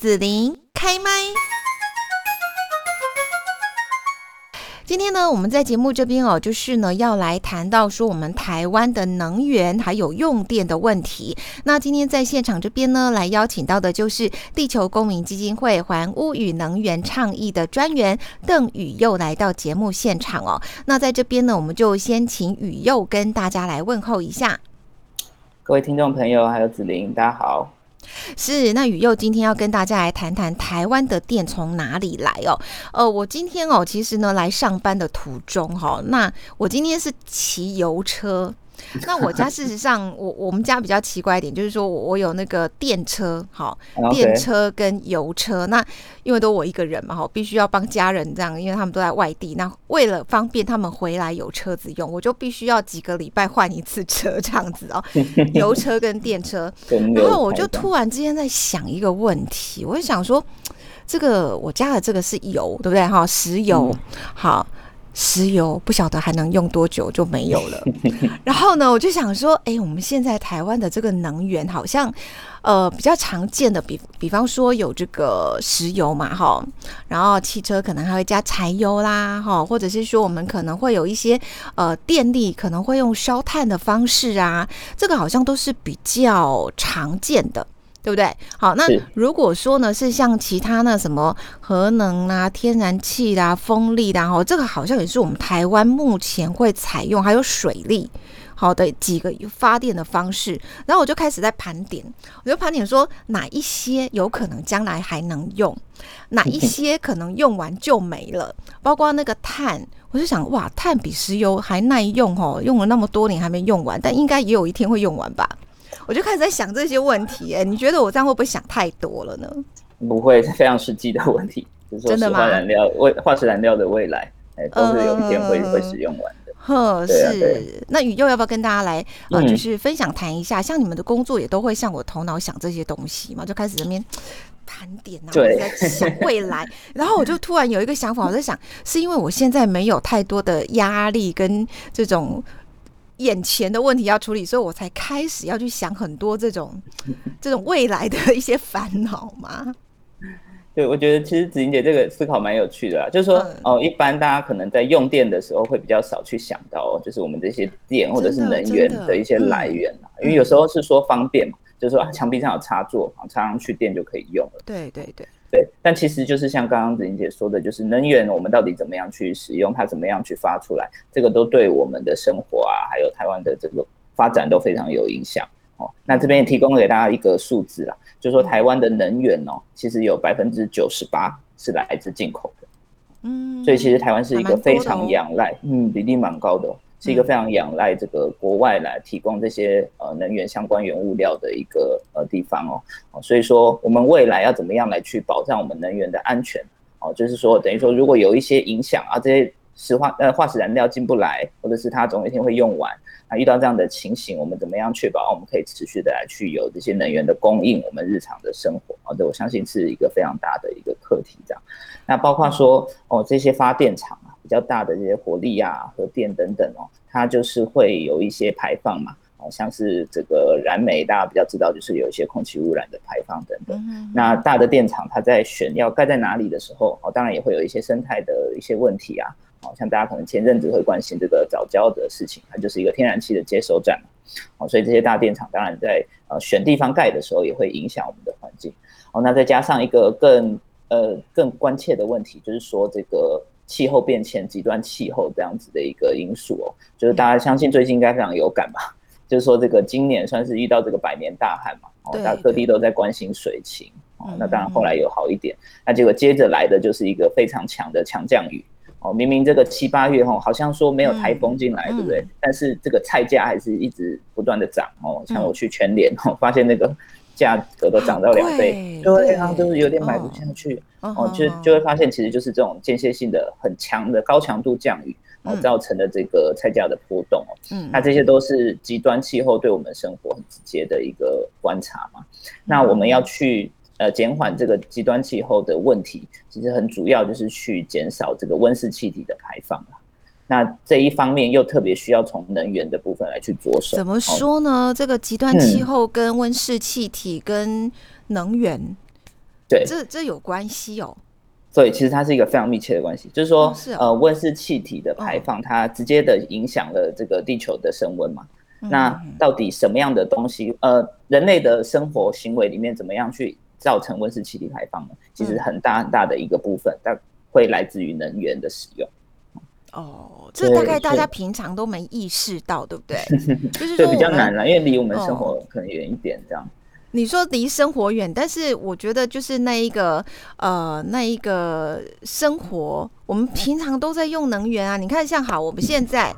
紫琳开麦。今天呢，我们在节目这边哦，就是呢要来谈到说我们台湾的能源还有用电的问题。那今天在现场这边呢，来邀请到的就是地球公民基金会环屋与能源倡议的专员邓宇佑来到节目现场哦。那在这边呢，我们就先请宇佑跟大家来问候一下。各位听众朋友，还有子琳，大家好。是，那雨佑今天要跟大家来谈谈台湾的电从哪里来哦。呃，我今天哦，其实呢来上班的途中哈，那我今天是骑油车。那我家事实上，我我们家比较奇怪一点，就是说我我有那个电车，好，电车跟油车。那因为都我一个人嘛，哈，必须要帮家人这样，因为他们都在外地。那为了方便他们回来有车子用，我就必须要几个礼拜换一次车这样子哦，油车跟电车。然后我就突然之间在想一个问题，我就想说，这个我家的这个是油，对不对？哈，石油，好。石油不晓得还能用多久就没有了。然后呢，我就想说，哎，我们现在台湾的这个能源好像，呃，比较常见的，比比方说有这个石油嘛，哈，然后汽车可能还会加柴油啦，哈，或者是说我们可能会有一些呃电力可能会用烧炭的方式啊，这个好像都是比较常见的。对不对？好，那如果说呢，是像其他那什么核能啊、天然气啦、风力啦，哈，这个好像也是我们台湾目前会采用，还有水力，好的几个发电的方式。然后我就开始在盘点，我就盘点说哪一些有可能将来还能用，哪一些可能用完就没了。包括那个碳，我就想，哇，碳比石油还耐用哦，用了那么多年还没用完，但应该也有一天会用完吧。我就开始在想这些问题，哎，你觉得我这样会不会想太多了呢？不会，非常实际的问题，就是说，石化燃料未化石燃料的未来，哎，都是有一天会会使用完的。呵，是。那宇佑要不要跟大家来呃，就是分享谈一下？像你们的工作也都会像我头脑想这些东西嘛？就开始这边盘点啊，在想未来。然后我就突然有一个想法，我在想，是因为我现在没有太多的压力跟这种。眼前的问题要处理，所以我才开始要去想很多这种 这种未来的一些烦恼嘛。对，我觉得其实子莹姐这个思考蛮有趣的啦，就是说哦，一般大家可能在用电的时候会比较少去想到，就是我们这些电或者是能源的一些来源啊，因为有时候是说方便嘛，就是说啊墙壁上有插座啊，插上去电就可以用了。对对对。对，但其实就是像刚刚子玲姐说的，就是能源我们到底怎么样去使用它，怎么样去发出来，这个都对我们的生活啊，还有台湾的这个发展都非常有影响哦。那这边也提供给大家一个数字啦，就是说台湾的能源哦，其实有百分之九十八是来自进口的，嗯，所以其实台湾是一个非常仰赖，嗯，比例蛮高的。是一个非常仰赖这个国外来提供这些呃能源相关原物料的一个呃地方哦，所以说我们未来要怎么样来去保障我们能源的安全哦？就是说等于说如果有一些影响啊，这些石化呃化石燃料进不来，或者是它总有一天会用完那，遇到这样的情形，我们怎么样确保我们可以持续的来去有这些能源的供应，我们日常的生活啊？这我相信是一个非常大的一个课题这样。那包括说哦这些发电厂啊。比较大的这些火力啊、核电等等哦，它就是会有一些排放嘛，哦，像是这个燃煤，大家比较知道，就是有一些空气污染的排放等等。那大的电厂，它在选要盖在哪里的时候，哦，当然也会有一些生态的一些问题啊，哦，像大家可能前阵子会关心这个早教的事情，它就是一个天然气的接收站，哦，所以这些大电厂当然在呃选地方盖的时候，也会影响我们的环境。哦，那再加上一个更呃更关切的问题，就是说这个。气候变迁、极端气候这样子的一个因素哦，就是大家相信最近应该非常有感吧？就是说这个今年算是遇到这个百年大旱嘛，哦，大家各地都在关心水情哦。那当然后来有好一点，那结果接着来的就是一个非常强的强降雨哦。明明这个七八月哈，好像说没有台风进来，对不对？但是这个菜价还是一直不断的涨哦。像我去全联哦，发现那个。价格都涨到两倍，对啊，就是有点买不下去哦，就就会发现，其实就是这种间歇性的很强的高强度降雨，哦造成的这个菜价的波动哦，嗯，那这些都是极端气候对我们生活很直接的一个观察嘛。那我们要去呃减缓这个极端气候的问题，其实很主要就是去减少这个温室气体的排放那这一方面又特别需要从能源的部分来去着手。怎么说呢？这个极端气候跟温室气体跟能源对，这这有关系哦。所以其实它是一个非常密切的关系，就是说，是呃，温室气体的排放，它直接的影响了这个地球的升温嘛。那到底什么样的东西，呃，人类的生活行为里面怎么样去造成温室气体排放呢？其实很大很大的一个部分，但会来自于能源的使用。哦，这大概大家平常都没意识到，对不对？就是说比较难了，因为离我们生活可能远一点，这样。你说离生活远，但是我觉得就是那一个呃，那一个生活，我们平常都在用能源啊。你看，像好，我们现在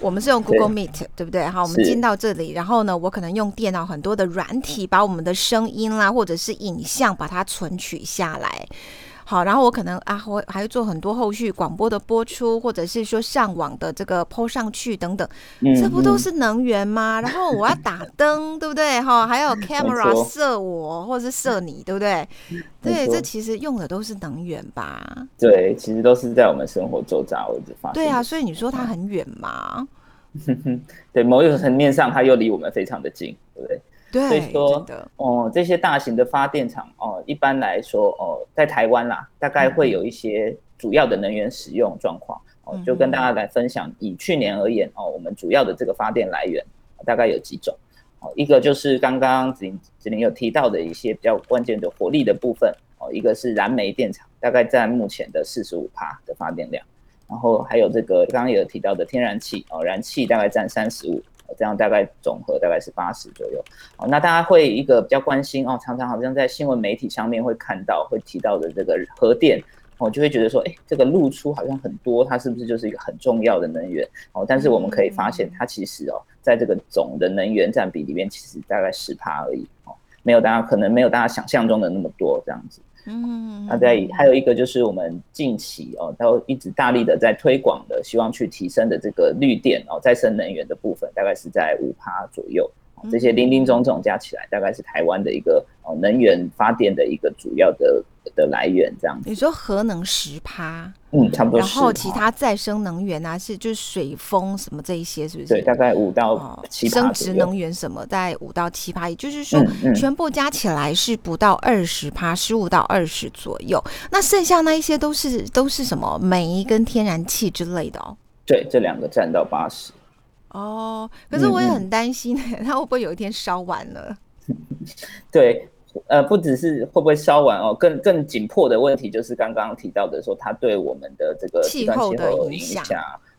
我们是用 Google Meet，对不对？好，我们进到这里，然后呢，我可能用电脑很多的软体，把我们的声音啦，或者是影像，把它存取下来。好，然后我可能啊，我还会做很多后续广播的播出，或者是说上网的这个抛上去等等，这不都是能源吗？然后我要打 灯，对不对？哈，还有 camera 射我，或者是射你，对不对？对，这其实用的都是能源吧？对，其实都是在我们生活周遭我就发对啊，所以你说它很远吗？对，某一个层面上，它又离我们非常的近，对不对？所以说，哦，这些大型的发电厂，哦，一般来说，哦，在台湾啦，大概会有一些主要的能源使用状况，哦，就跟大家来分享。以去年而言，哦，我们主要的这个发电来源大概有几种，哦，一个就是刚刚子林子林有提到的一些比较关键的火力的部分，哦，一个是燃煤电厂，大概占目前的四十五帕的发电量，然后还有这个刚刚有提到的天然气，哦，燃气大概占三十五。这样大概总和大概是八十左右，哦，那大家会一个比较关心哦，常常好像在新闻媒体上面会看到会提到的这个核电，哦，就会觉得说，哎，这个露出好像很多，它是不是就是一个很重要的能源？哦，但是我们可以发现，它其实哦，在这个总的能源占比里面，其实大概十趴而已，哦，没有大家可能没有大家想象中的那么多这样子。嗯，那在还有一个就是我们近期哦，都一直大力的在推广的，希望去提升的这个绿电哦，再生能源的部分，大概是在五趴左右。这些零零总总加起来，大概是台湾的一个哦能源发电的一个主要的的来源，这样子。你说核能十趴，嗯，差不多。然后其他再生能源啊，是就是水风什么这一些，是不是？对，大概五到七升值能源什么，在五到七趴，也就是说，全部加起来是不到二十趴，十五到二十左右。那剩下那一些都是都是什么煤跟天然气之类的哦。对，这两个占到八十。哦，可是我也很担心，它会不会有一天烧完了？对，呃，不只是会不会烧完哦，更更紧迫的问题就是刚刚提到的，说它对我们的这个气候的影响，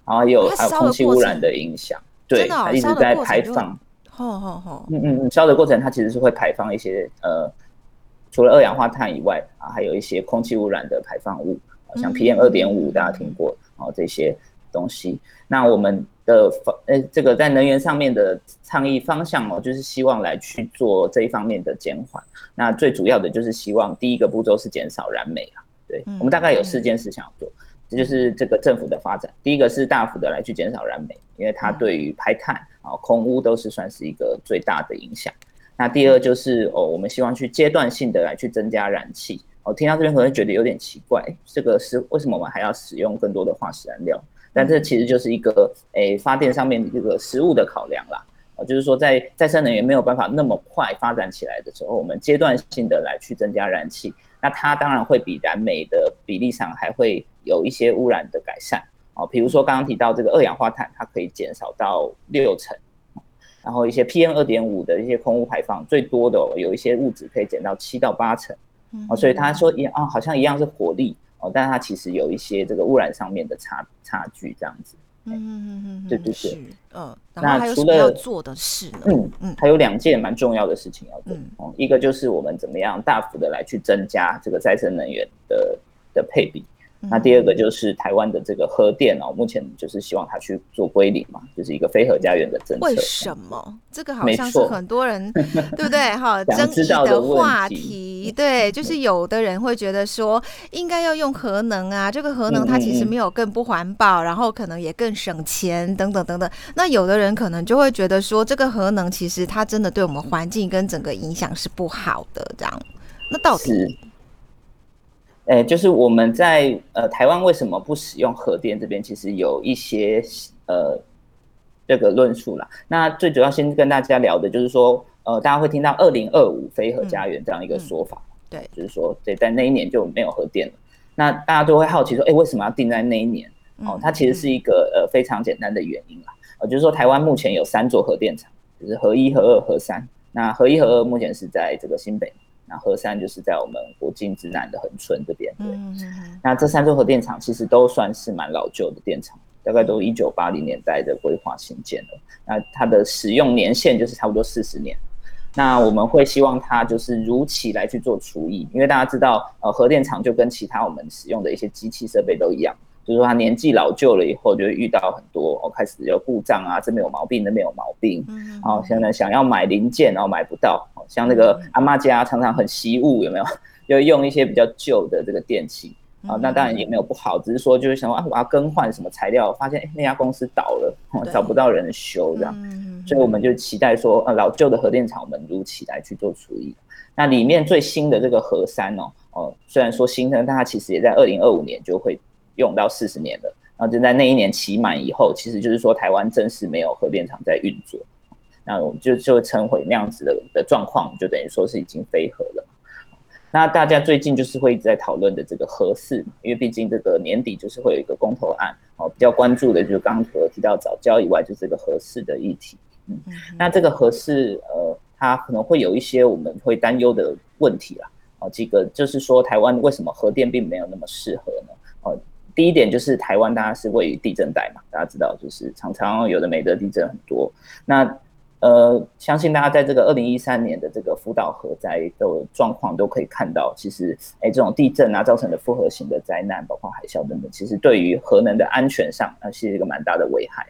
然后有还有空气污染的影响，对，它一直在排放。好好好，嗯嗯嗯，烧的过程它其实是会排放一些呃，除了二氧化碳以外啊，还有一些空气污染的排放物，像 PM 二点五，大家听过哦这些东西。那我们的方呃，这个在能源上面的倡议方向哦，就是希望来去做这一方面的减缓。那最主要的就是希望第一个步骤是减少燃煤啊。对，我们大概有四件事想要做，这就是这个政府的发展。第一个是大幅的来去减少燃煤，因为它对于排碳啊、空污都是算是一个最大的影响。那第二就是哦，我们希望去阶段性的来去增加燃气。哦，听到这边可能觉得有点奇怪，这个是为什么我们还要使用更多的化石燃料？但这其实就是一个诶发电上面的这个实物的考量啦，啊，就是说在再生能源没有办法那么快发展起来的时候，我们阶段性的来去增加燃气，那它当然会比燃煤的比例上还会有一些污染的改善，哦，比如说刚刚提到这个二氧化碳，它可以减少到六成，然后一些 PM 二点五的一些空污排放，最多的有一些物质可以减到七到八成，哦，所以他说一啊，好像一样是火力。哦，但是它其实有一些这个污染上面的差差距，这样子。嗯嗯嗯嗯对对对，嗯。那除了要做的事呢？嗯嗯，还有两件蛮重要的事情要做。哦，一个就是我们怎么样大幅的来去增加这个再生能源的的配比。那第二个就是台湾的这个核电哦，目前就是希望它去做归零嘛，就是一个非核家园的政策。为什么？这个好像是很多人 对不对？哈，争议的话题。对，就是有的人会觉得说，应该要用核能啊，这个核能它其实没有更不环保，然后可能也更省钱等等等等。那有的人可能就会觉得说，这个核能其实它真的对我们环境跟整个影响是不好的，这样。那到底？诶，就是我们在呃台湾为什么不使用核电？这边其实有一些呃这个论述啦。那最主要先跟大家聊的就是说，呃，大家会听到二零二五非核家园这样一个说法。对，就是说对在那一年就没有核电了。那大家都会好奇说，哎，为什么要定在那一年？哦，它其实是一个呃非常简单的原因啦。呃，就是说台湾目前有三座核电厂，就是核一、核二、核三。那核一、核二目前是在这个新北，那核三就是在我们国境之南的恒春这边。对嗯嗯。那这三座核电厂其实都算是蛮老旧的电厂，大概都一九八零年代的规划新建的。那它的使用年限就是差不多四十年。那我们会希望它就是如期来去做除役，因为大家知道，呃，核电厂就跟其他我们使用的一些机器设备都一样，就是说他年纪老旧了以后，就会遇到很多哦，开始有故障啊，这边有毛病，那边有毛病，然后现在想要买零件，然后买不到，哦像那个阿妈家常常很惜物，有没有？就用一些比较旧的这个电器。啊，那当然也没有不好，只是说就是想说啊，我要更换什么材料，发现哎那家公司倒了，找不到人修这样，所以我们就期待说，呃老旧的核电厂我们如期来去做处理。那里面最新的这个核三哦，哦虽然说新的，但它其实也在二零二五年就会用到四十年了，然后就在那一年期满以后，其实就是说台湾正式没有核电厂在运作，那我们就就称为那样子的的状况，就等于说是已经飞核了。那大家最近就是会一直在讨论的这个核四，因为毕竟这个年底就是会有一个公投案哦，比较关注的就是刚刚除了提到早教以外，就是这个核四的议题。嗯，那这个核四呃，它可能会有一些我们会担忧的问题啦。哦，几个就是说台湾为什么核电并没有那么适合呢？哦，第一点就是台湾大家是位于地震带嘛，大家知道就是常常有的美德地震很多。那呃，相信大家在这个二零一三年的这个福岛核灾的状况都可以看到，其实，哎，这种地震啊造成的复合型的灾难，包括海啸等等，其实对于核能的安全上，那是一个蛮大的危害。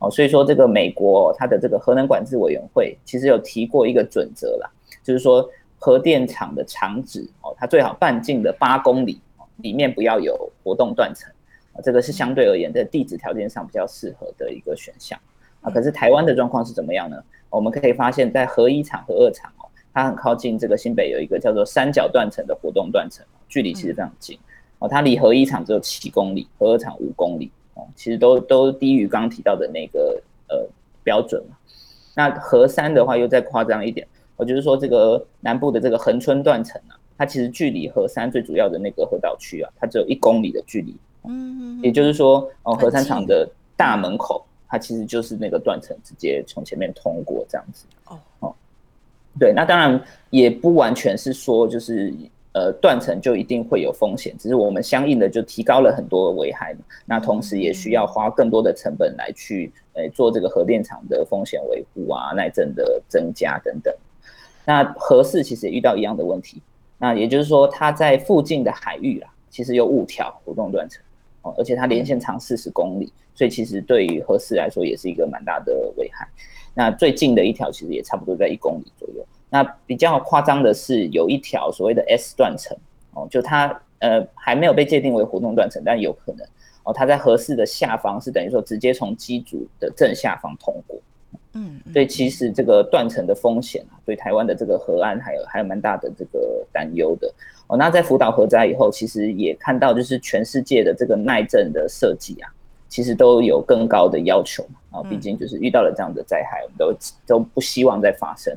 哦，所以说这个美国它的这个核能管制委员会其实有提过一个准则啦，就是说核电厂的厂址哦，它最好半径的八公里里面不要有活动断层，啊，这个是相对而言在地质条件上比较适合的一个选项。啊，可是台湾的状况是怎么样呢？我们可以发现，在核一厂、和二厂哦，它很靠近这个新北有一个叫做三角断层的活动断层，距离其实非常近哦。它离核一厂只有七公里，核二厂五公里哦，其实都都低于刚刚提到的那个呃标准嘛。那核三的话又再夸张一点，我就是说这个南部的这个恒春断层啊，它其实距离河山最主要的那个河岛区啊，它只有一公里的距离。嗯，也就是说哦，核三厂的大门口。它其实就是那个断层直接从前面通过这样子哦哦，对，那当然也不完全是说就是呃断层就一定会有风险，只是我们相应的就提高了很多危害那同时也需要花更多的成本来去呃做这个核电厂的风险维护啊、耐震的增加等等。那核四其实也遇到一样的问题，那也就是说它在附近的海域啊，其实有五条活动断层。哦，而且它连线长四十公里，所以其实对于核四来说也是一个蛮大的危害。那最近的一条其实也差不多在一公里左右。那比较夸张的是有一条所谓的 S 断层，哦，就它呃还没有被界定为活动断层，但有可能哦，它在核四的下方是等于说直接从机组的正下方通过。嗯，所以其实这个断层的风险啊，对台湾的这个河岸还有还有蛮大的这个担忧的。哦，那在福岛核灾以后，其实也看到，就是全世界的这个耐震的设计啊，其实都有更高的要求啊。毕竟就是遇到了这样的灾害，我们都都不希望再发生。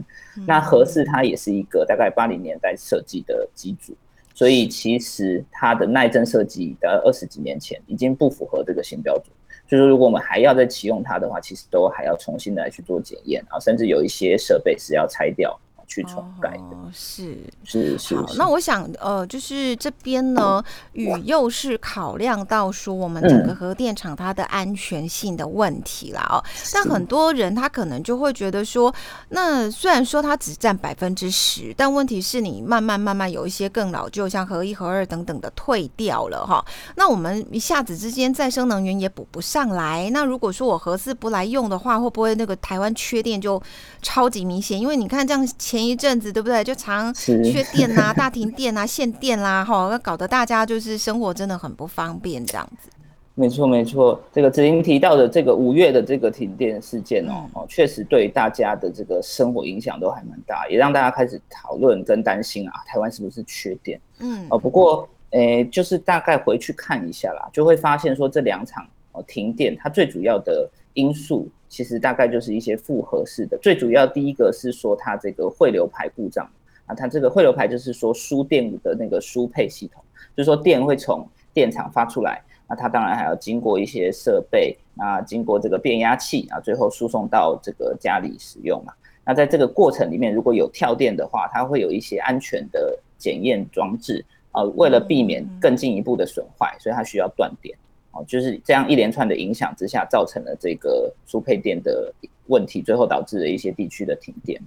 那核四它也是一个大概八零年代设计的机组，所以其实它的耐震设计在二十几年前已经不符合这个新标准。就是，如果我们还要再启用它的话，其实都还要重新来去做检验啊，甚至有一些设备是要拆掉。去重盖的，是是是。好，那我想，呃，就是这边呢，宇又是考量到说我们整个核电厂它的安全性的问题啦。哦。但很多人他可能就会觉得说，那虽然说它只占百分之十，但问题是你慢慢慢慢有一些更老旧，像核一、核二等等的退掉了哈。那我们一下子之间再生能源也补不上来。那如果说我核四不来用的话，会不会那个台湾缺电就超级明显？因为你看这样前。一阵子对不对？就常缺电啊，大停电啊，限电啦，哈，搞得大家就是生活真的很不方便这样子。没错，没错，这个子英提到的这个五月的这个停电事件哦，哦，确实对大家的这个生活影响都还蛮大，也让大家开始讨论跟担心啊，台湾是不是缺电？嗯，哦，不过诶，就是大概回去看一下啦，就会发现说这两场哦停电，它最主要的因素。其实大概就是一些复合式的，最主要第一个是说它这个汇流排故障，啊，它这个汇流排就是说输电的那个输配系统，就是说电会从电厂发出来，那它当然还要经过一些设备，啊，经过这个变压器啊，最后输送到这个家里使用嘛。那在这个过程里面，如果有跳电的话，它会有一些安全的检验装置啊，为了避免更进一步的损坏，所以它需要断电。哦，就是这样一连串的影响之下，造成了这个输配电的问题，最后导致了一些地区的停电。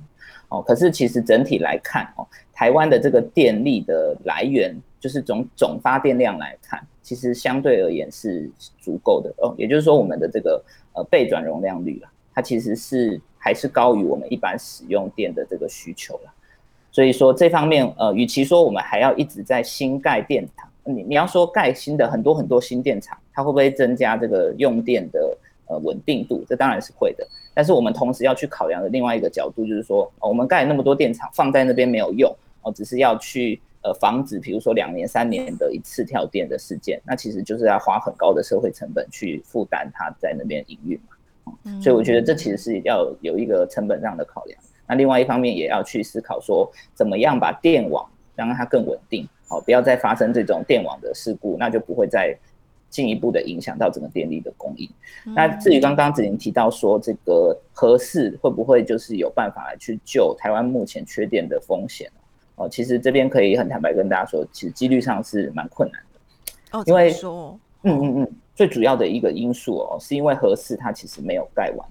哦，可是其实整体来看，哦，台湾的这个电力的来源，就是总总发电量来看，其实相对而言是足够的。哦，也就是说，我们的这个呃备转容量率啊，它其实是还是高于我们一般使用电的这个需求了。所以说这方面，呃，与其说我们还要一直在新盖电厂。你你要说盖新的很多很多新电厂，它会不会增加这个用电的呃稳定度？这当然是会的。但是我们同时要去考量的另外一个角度就是说，我们盖那么多电厂放在那边没有用哦，只是要去呃防止，比如说两年三年的一次跳电的事件，那其实就是要花很高的社会成本去负担它在那边营运嘛。所以我觉得这其实是要有一个成本上的考量。那另外一方面也要去思考说，怎么样把电网让它更稳定。好，不要再发生这种电网的事故，那就不会再进一步的影响到整个电力的供应。那至于刚刚子玲提到说，这个核四会不会就是有办法来去救台湾目前缺电的风险哦，其实这边可以很坦白跟大家说，其实几率上是蛮困难的。哦，因为说，嗯嗯嗯，最主要的一个因素哦，是因为核四它其实没有盖完。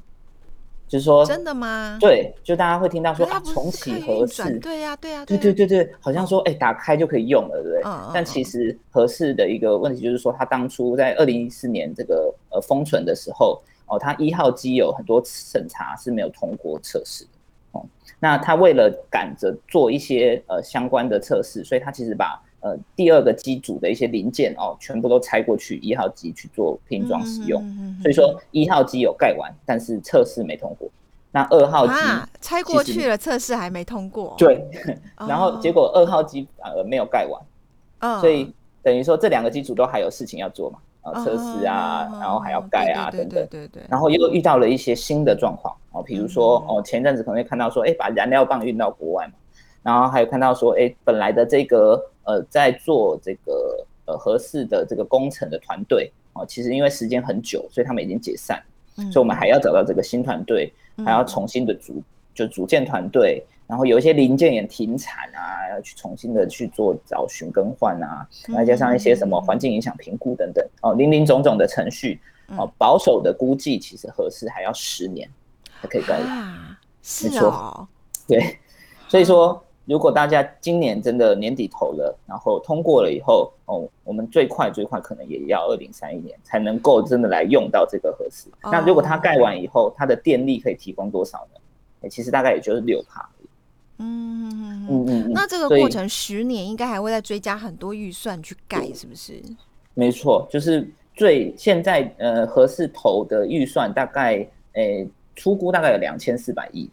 就是说，真的吗？对，就大家会听到说啊，重启合适，对呀，对呀，对对对对，好像说哎，打开就可以用了，对不对？但其实合适的一个问题就是说，它当初在二零一四年这个呃封存的时候，哦，它一号机有很多审查是没有通过测试的，哦，那他为了赶着做一些呃相关的测试，所以他其实把。呃，第二个机组的一些零件哦，全部都拆过去一号机去做拼装使用，所以说一号机有盖完，但是测试没通过。那二号机拆过去了，测试还没通过。对，然后结果二号机反而没有盖完，所以等于说这两个机组都还有事情要做嘛，啊，测试啊，然后还要盖啊等等，对对。然后又遇到了一些新的状况哦，比如说哦，前阵子可能会看到说，哎，把燃料棒运到国外嘛。然后还有看到说，哎，本来的这个呃，在做这个呃合适的这个工程的团队哦，其实因为时间很久，所以他们已经解散，所以我们还要找到这个新团队，还要重新的组就组建团队，然后有一些零件也停产啊，要去重新的去做找寻更换啊，再加上一些什么环境影响评估等等哦，林林总总的程序哦，保守的估计其实合适还要十年才可以盖完，是哦，对，所以说。如果大家今年真的年底投了，然后通过了以后，哦，我们最快最快可能也要二零三一年才能够真的来用到这个核四。那如果它盖完以后，它的电力可以提供多少呢？其实大概也就是六帕。嗯嗯嗯嗯。那这个过程十年应该还会再追加很多预算去盖，是不是？没错，就是最现在呃核四投的预算大概诶出估大概有两千四百亿。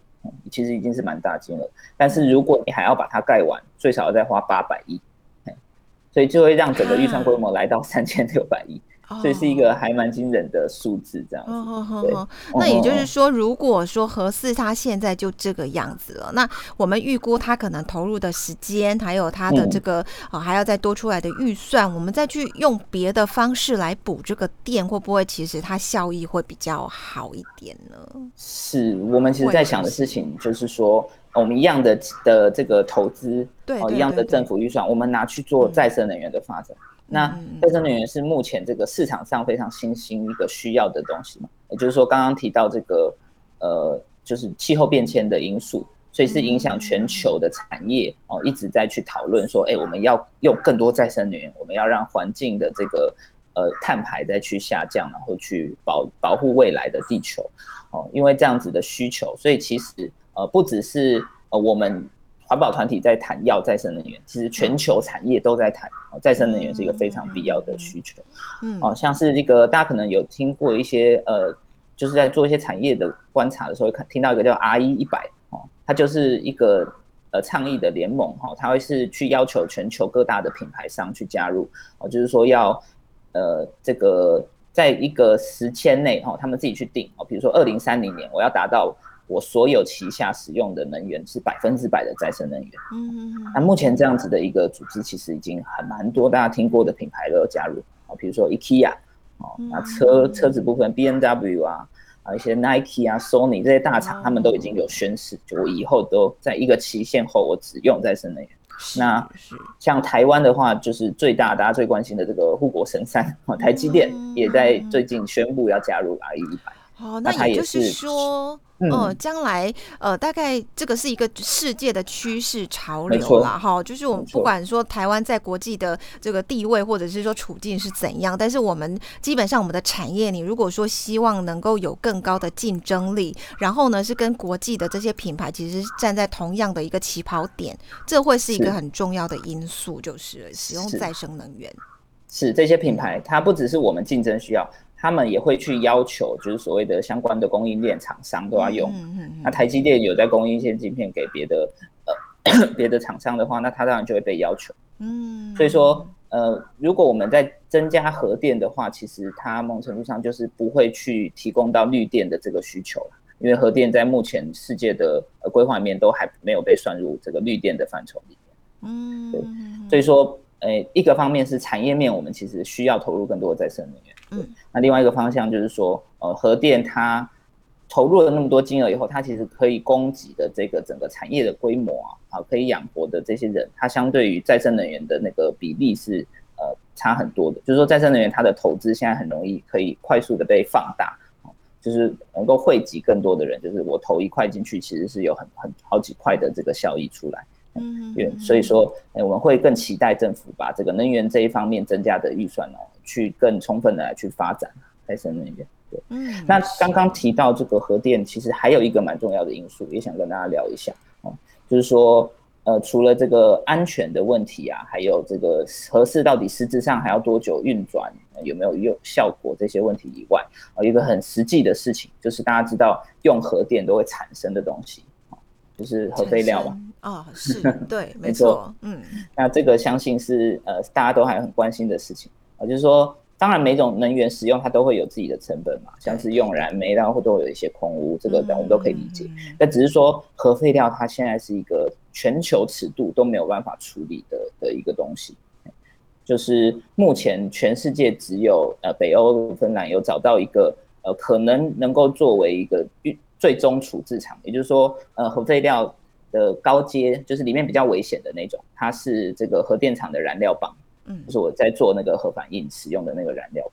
其实已经是蛮大金额，但是如果你还要把它盖完，最少要再花八百亿，所以就会让整个预算规模来到三千六百亿。所以是一个还蛮惊人的数字，这样子。那也就是说，如果说合适它现在就这个样子了，那我们预估它可能投入的时间，还有它的这个啊，还要再多出来的预算，我们再去用别的方式来补这个电，会不会其实它效益会比较好一点呢？是我们其实在想的事情，就是说我们一样的的这个投资，对，一样的政府预算，我们拿去做再生能源的发展。那再生能源是目前这个市场上非常新兴一个需要的东西嘛？也就是说，刚刚提到这个呃，就是气候变迁的因素，所以是影响全球的产业哦，一直在去讨论说，哎，我们要用更多再生能源，我们要让环境的这个呃碳排再去下降，然后去保保护未来的地球哦，因为这样子的需求，所以其实呃不只是呃我们。环保团体在谈要再生能源，其实全球产业都在谈再生能源是一个非常必要的需求。嗯，哦，像是这个大家可能有听过一些呃，就是在做一些产业的观察的时候，看听到一个叫 R 一一百哦，它就是一个呃倡议的联盟哈，它会是去要求全球各大的品牌商去加入哦，就是说要呃这个在一个时间内哈，他们自己去定哦，比如说二零三零年我要达到。我所有旗下使用的能源是百分之百的再生能源。嗯，那目前这样子的一个组织其实已经很蛮多，大家听过的品牌都有加入啊，比如说 IKEA 哦，那车车子部分 B N W 啊，啊一些 Nike 啊、Sony 这些大厂，他们都已经有宣誓，就我以后都在一个期限后，我只用再生能源。那像台湾的话，就是最大大家最关心的这个护国神山啊，台积电也在最近宣布要加入 R E 一百。哦，那也就是说。嗯，将来呃，大概这个是一个世界的趋势潮流啦，哈，就是我们不管说台湾在国际的这个地位或者是说处境是怎样，但是我们基本上我们的产业，你如果说希望能够有更高的竞争力，然后呢是跟国际的这些品牌其实站在同样的一个起跑点，这会是一个很重要的因素，就是使用再生能源。是这些品牌，它不只是我们竞争需要。他们也会去要求，就是所谓的相关的供应链厂商都要用。那台积电有在供应一些晶片给别的呃 别的厂商的话，那它当然就会被要求。嗯，所以说呃，如果我们在增加核电的话，其实它某种程度上就是不会去提供到绿电的这个需求因为核电在目前世界的呃规划里面都还没有被算入这个绿电的范畴里面。嗯，对，所以说呃，一个方面是产业面，我们其实需要投入更多的再生能源。嗯，那另外一个方向就是说，呃，核电它投入了那么多金额以后，它其实可以供给的这个整个产业的规模啊，啊，可以养活的这些人，它相对于再生能源的那个比例是呃差很多的。就是说，再生能源它的投资现在很容易可以快速的被放大，就是能够汇集更多的人，就是我投一块进去，其实是有很很好几块的这个效益出来。嗯，对，所以说，哎，我们会更期待政府把这个能源这一方面增加的预算哦，去更充分的来去发展再生能源。对，嗯，那刚刚提到这个核电，其实还有一个蛮重要的因素，也想跟大家聊一下哦，就是说，呃，除了这个安全的问题啊，还有这个核试到底实质上还要多久运转，有没有用效果这些问题以外，啊，一个很实际的事情，就是大家知道用核电都会产生的东西，就是核废料嘛。哦，是对，没错，嗯，那这个相信是呃大家都还很关心的事情啊，就是说，当然每种能源使用它都会有自己的成本嘛，像是用燃煤，然后都会有一些空污，这个我们都可以理解。但只是说核废料它现在是一个全球尺度都没有办法处理的的一个东西，就是目前全世界只有呃北欧芬兰有找到一个呃可能能够作为一个最终处置场，也就是说呃核废料。的高阶就是里面比较危险的那种，它是这个核电厂的燃料棒，嗯，就是我在做那个核反应使用的那个燃料，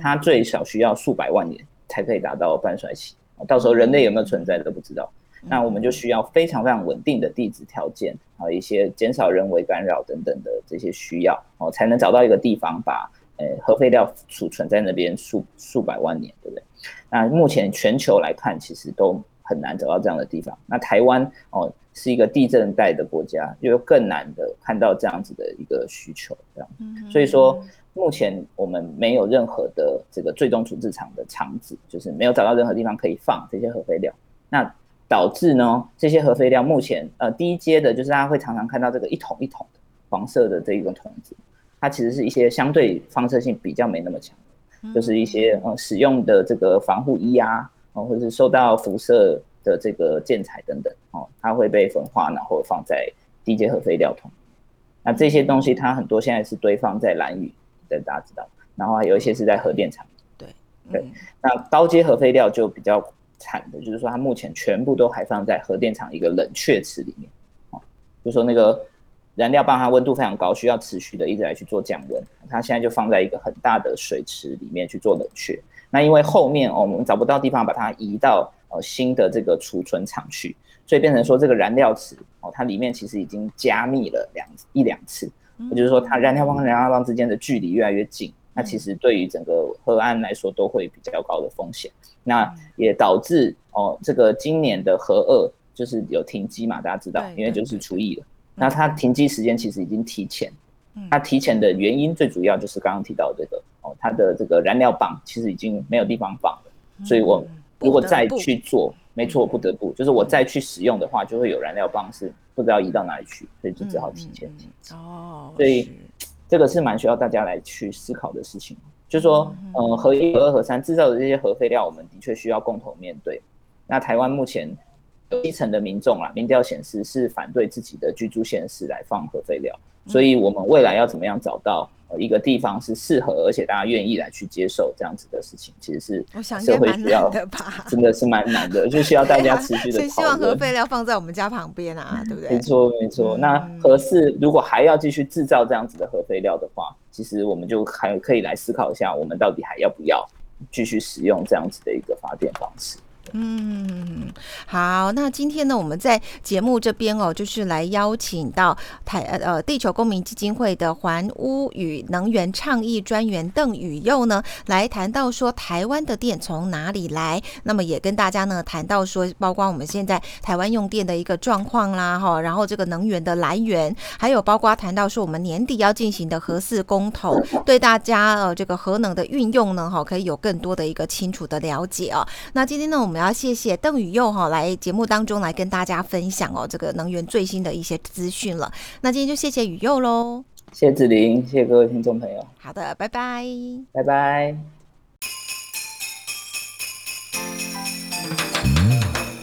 它最少需要数百万年才可以达到半衰期，到时候人类有没有存在都不知道，那我们就需要非常非常稳定的地质条件，还有一些减少人为干扰等等的这些需要，哦，才能找到一个地方把呃核废料储存在那边数数百万年，对不对？那目前全球来看，其实都很难找到这样的地方。那台湾哦。是一个地震带的国家，就更难的看到这样子的一个需求，这样。所以说，目前我们没有任何的这个最终处置场的场址，就是没有找到任何地方可以放这些核废料。那导致呢，这些核废料目前呃第一阶的，就是大家会常常看到这个一桶一桶的黄色的这一种桶子，它其实是一些相对放射性比较没那么强，就是一些呃使用的这个防护衣啊，或者是受到辐射。的这个建材等等哦，它会被焚化，然后放在低阶核废料桶。那这些东西它很多现在是堆放在蓝屿，大家知道。然后还有一些是在核电厂。对对。那高阶核废料就比较惨的，就是说它目前全部都还放在核电厂一个冷却池里面。哦，就说那个燃料棒它温度非常高，需要持续的一直来去做降温。它现在就放在一个很大的水池里面去做冷却。那因为后面哦，我们找不到地方把它移到。呃，新的这个储存厂去，所以变成说这个燃料池哦，它里面其实已经加密了两一两次，也就是说它燃料棒跟燃料棒之间的距离越来越近，那其实对于整个河岸来说都会比较高的风险，那也导致哦，这个今年的核二就是有停机嘛，大家知道，因为就是除役了，那它停机时间其实已经提前，它提前的原因最主要就是刚刚提到这个哦，它的这个燃料棒其实已经没有地方放了，所以我。如果再去做，没错，不得不就是我再去使用的话，就会有燃料棒是不知道移到哪里去，所以就只好提前停止。哦，所以这个是蛮需要大家来去思考的事情。就说，嗯，核一、核二、核三制造的这些核废料，我们的确需要共同面对。那台湾目前基层的民众啊，民调显示是反对自己的居住县市来放核废料，所以我们未来要怎么样找到？一个地方是适合，而且大家愿意来去接受这样子的事情，其实是社会需要的吧？真的是蛮难的，就需要大家持续的。希望核废料放在我们家旁边啊，对不对？没错，没错。那合适，如果还要继续制造这样子的核废料的话，其实我们就还可以来思考一下，我们到底还要不要继续使用这样子的一个发电方式。嗯，好，那今天呢，我们在节目这边哦，就是来邀请到台呃呃地球公民基金会的环屋与能源倡议专员邓宇佑呢，来谈到说台湾的电从哪里来，那么也跟大家呢谈到说，包括我们现在台湾用电的一个状况啦，哈，然后这个能源的来源，还有包括谈到说我们年底要进行的核四公投，对大家呃这个核能的运用呢，哈，可以有更多的一个清楚的了解啊。那今天呢，我们。我要谢谢邓宇佑哈来节目当中来跟大家分享哦这个能源最新的一些资讯了。那今天就谢谢宇佑喽，谢谢子玲，谢谢各位听众朋友。好的，拜拜，拜拜。